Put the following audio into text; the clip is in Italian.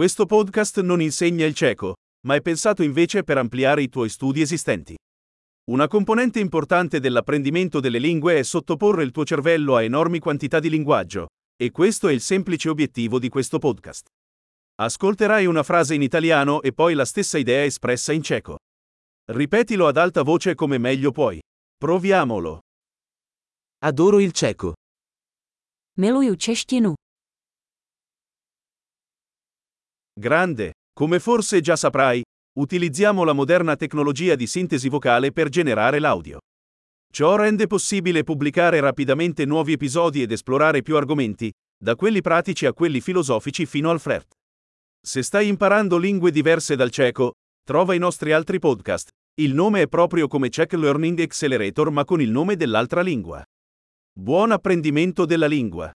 Questo podcast non insegna il ceco, ma è pensato invece per ampliare i tuoi studi esistenti. Una componente importante dell'apprendimento delle lingue è sottoporre il tuo cervello a enormi quantità di linguaggio, e questo è il semplice obiettivo di questo podcast. Ascolterai una frase in italiano e poi la stessa idea espressa in ceco. Ripetilo ad alta voce come meglio puoi. Proviamolo. Adoro il ceco. Miluju češtinu. Grande, come forse già saprai, utilizziamo la moderna tecnologia di sintesi vocale per generare l'audio. Ciò rende possibile pubblicare rapidamente nuovi episodi ed esplorare più argomenti, da quelli pratici a quelli filosofici fino al flirt. Se stai imparando lingue diverse dal ceco, trova i nostri altri podcast. Il nome è proprio come Czech Learning Accelerator ma con il nome dell'altra lingua. Buon apprendimento della lingua!